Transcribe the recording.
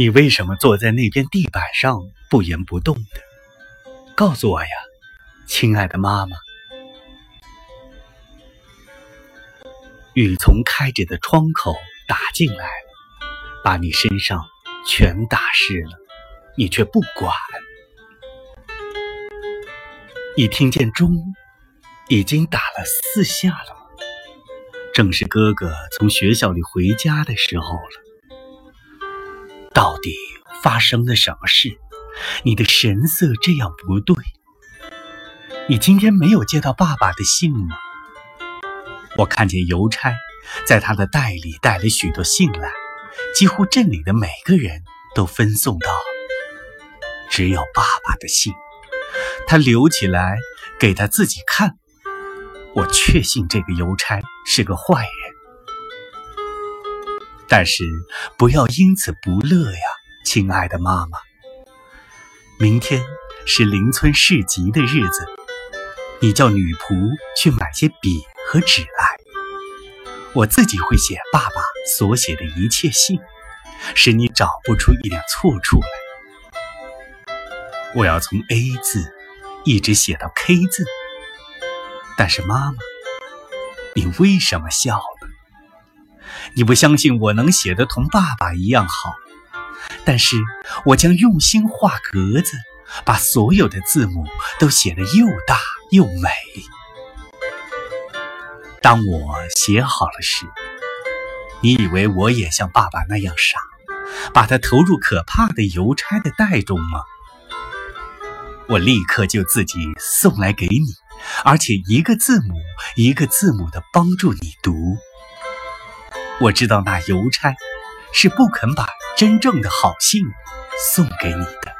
你为什么坐在那边地板上不言不动的？告诉我呀，亲爱的妈妈。雨从开着的窗口打进来了，把你身上全打湿了，你却不管。你听见钟已经打了四下了吗？正是哥哥从学校里回家的时候了。到底发生了什么事？你的神色这样不对。你今天没有接到爸爸的信吗？我看见邮差在他的袋里带了许多信来，几乎镇里的每个人都分送到，只有爸爸的信，他留起来给他自己看。我确信这个邮差是个坏人。但是不要因此不乐呀，亲爱的妈妈。明天是邻村市集的日子，你叫女仆去买些笔和纸来，我自己会写爸爸所写的一切信，使你找不出一点错处来。我要从 A 字一直写到 K 字。但是妈妈，你为什么笑？你不相信我能写得同爸爸一样好，但是我将用心画格子，把所有的字母都写得又大又美。当我写好了时，你以为我也像爸爸那样傻，把它投入可怕的邮差的袋中吗？我立刻就自己送来给你，而且一个字母一个字母的帮助你读。我知道那邮差是不肯把真正的好信送给你的。